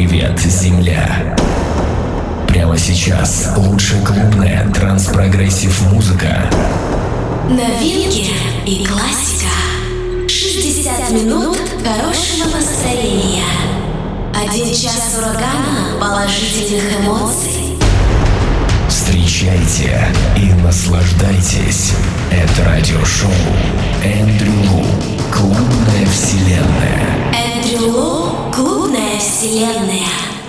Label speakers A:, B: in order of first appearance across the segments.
A: Привет, Земля. Прямо сейчас лучшая клубная транс-прогрессив музыка.
B: Новинки и классика. 60 минут хорошего настроения. Один час урагана положительных эмоций.
A: Встречайте и наслаждайтесь. Это радиошоу Эндрю Лу. Клубная вселенная.
B: Эндрю Лу. Клубная вселенная.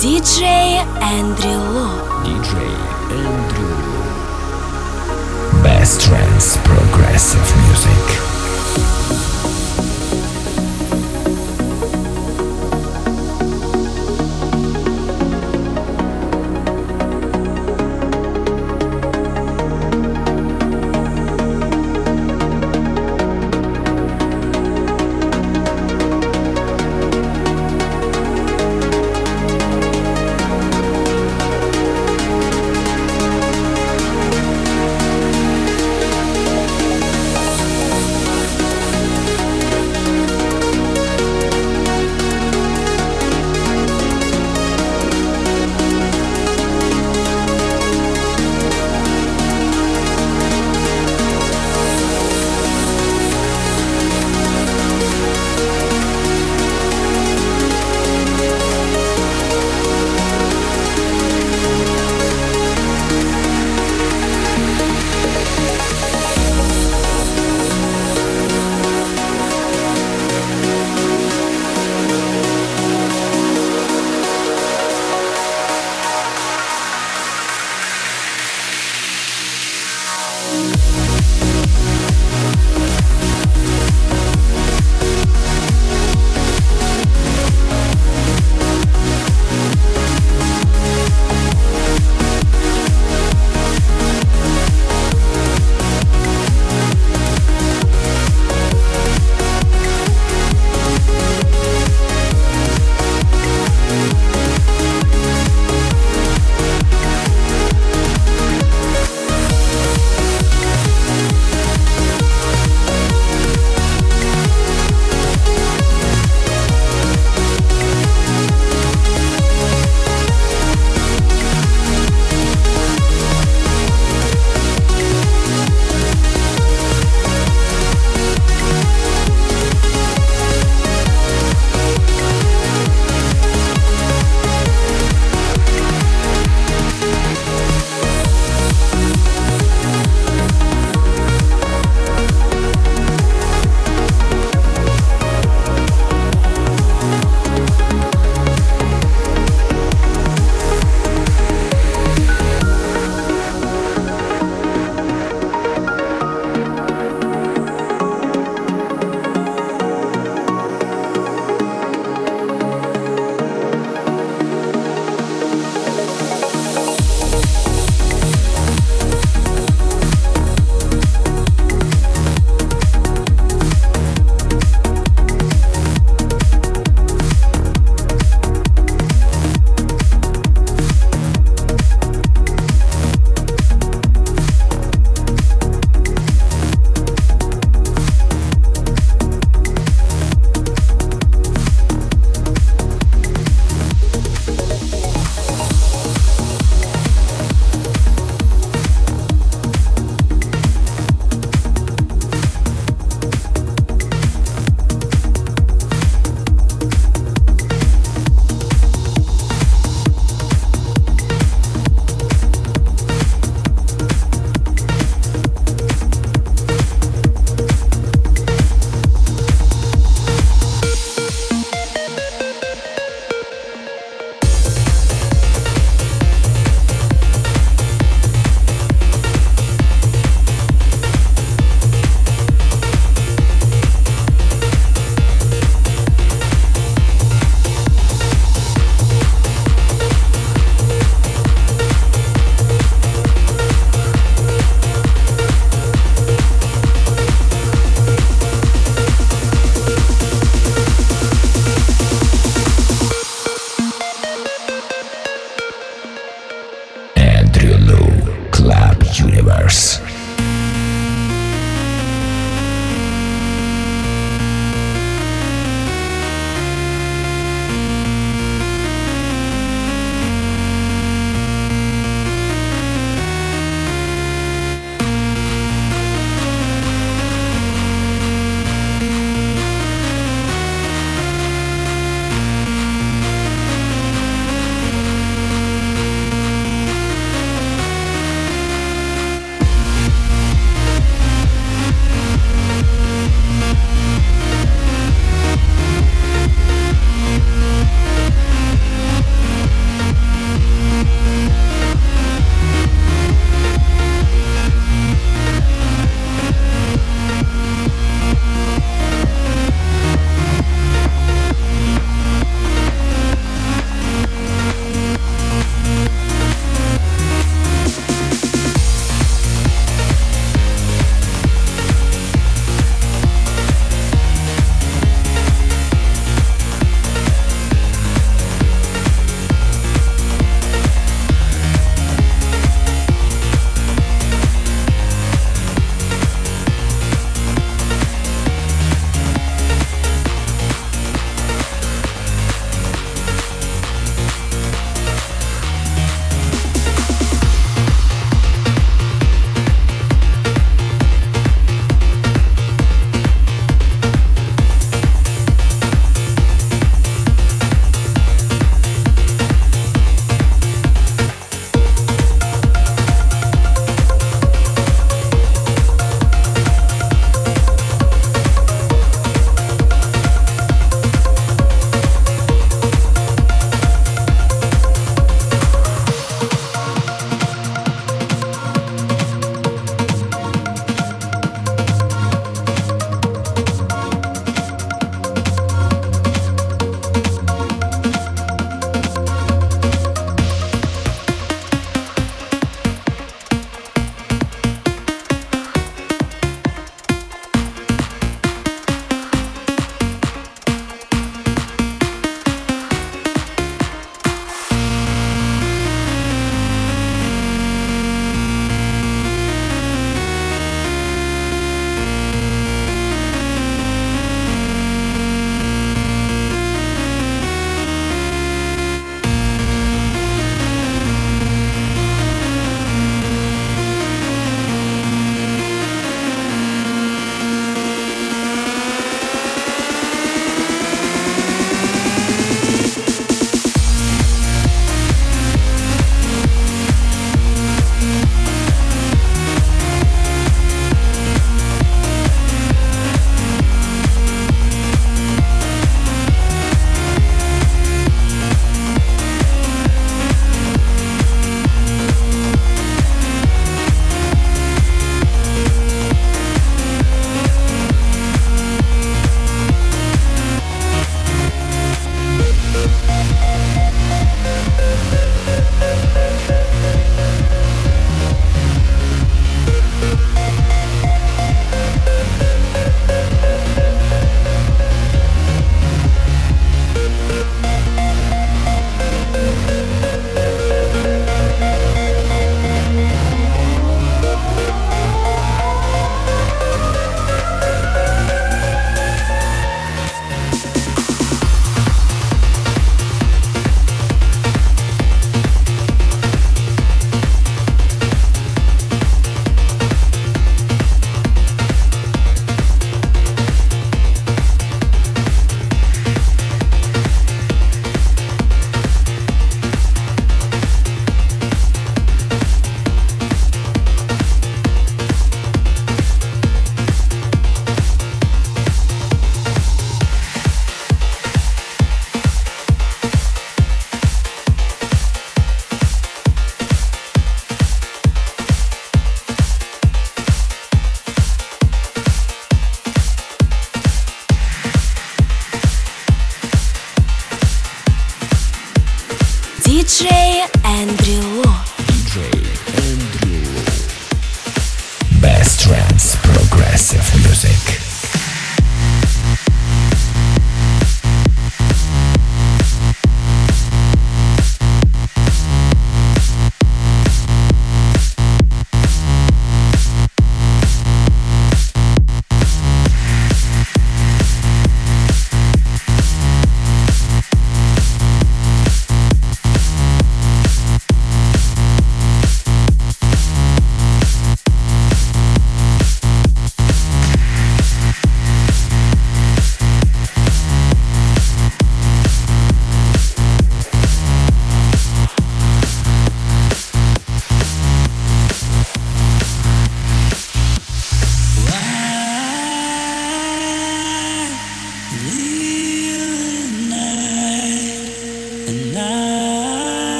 A: Диджей Эндрю Ло. Диджей Эндрю
B: Ло. Best
A: Trance Progressive Music.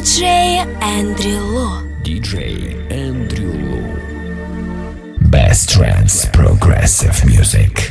B: Диджей Эндрю Ло.
A: DJ Andrew Lu. Best trance progressive music.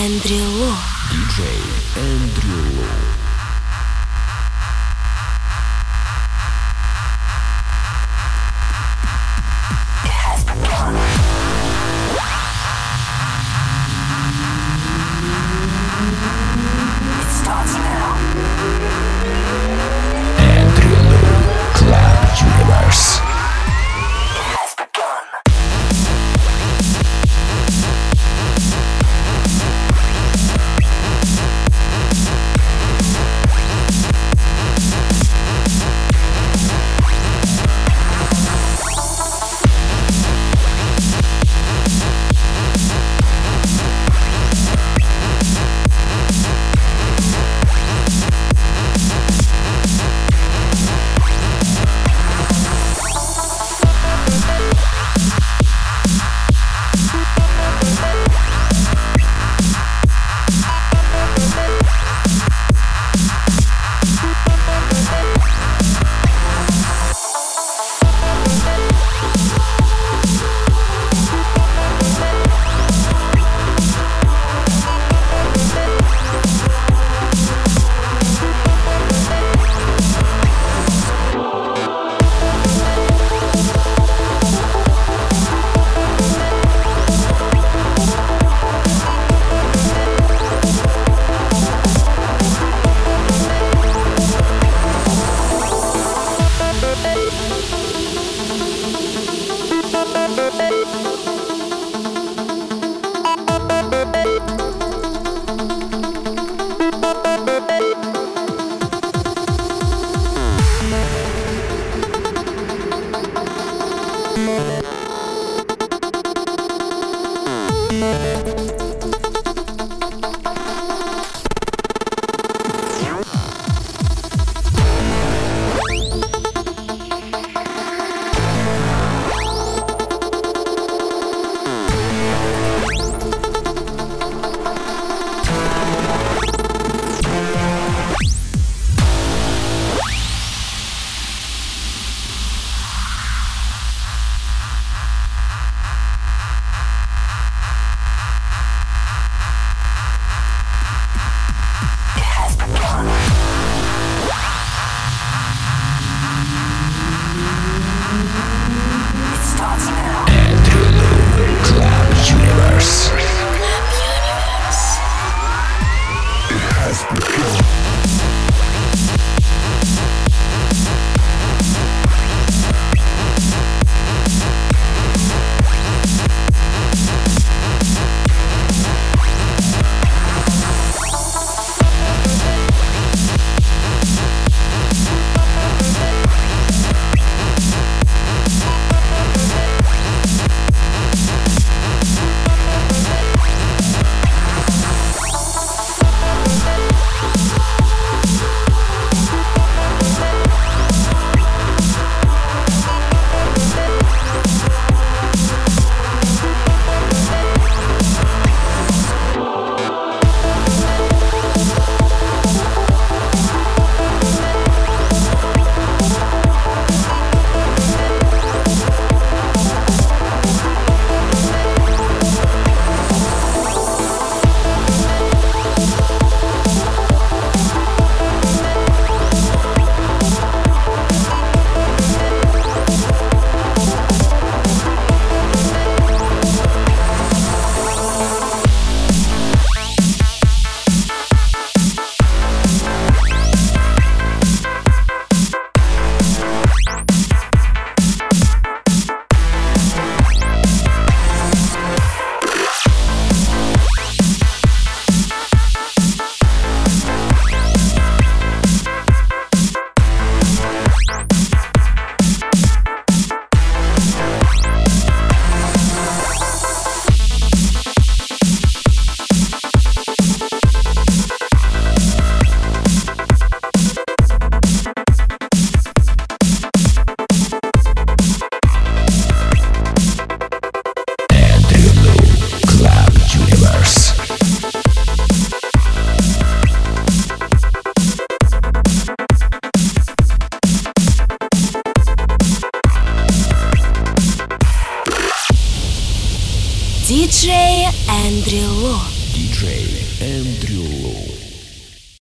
A: Эндрю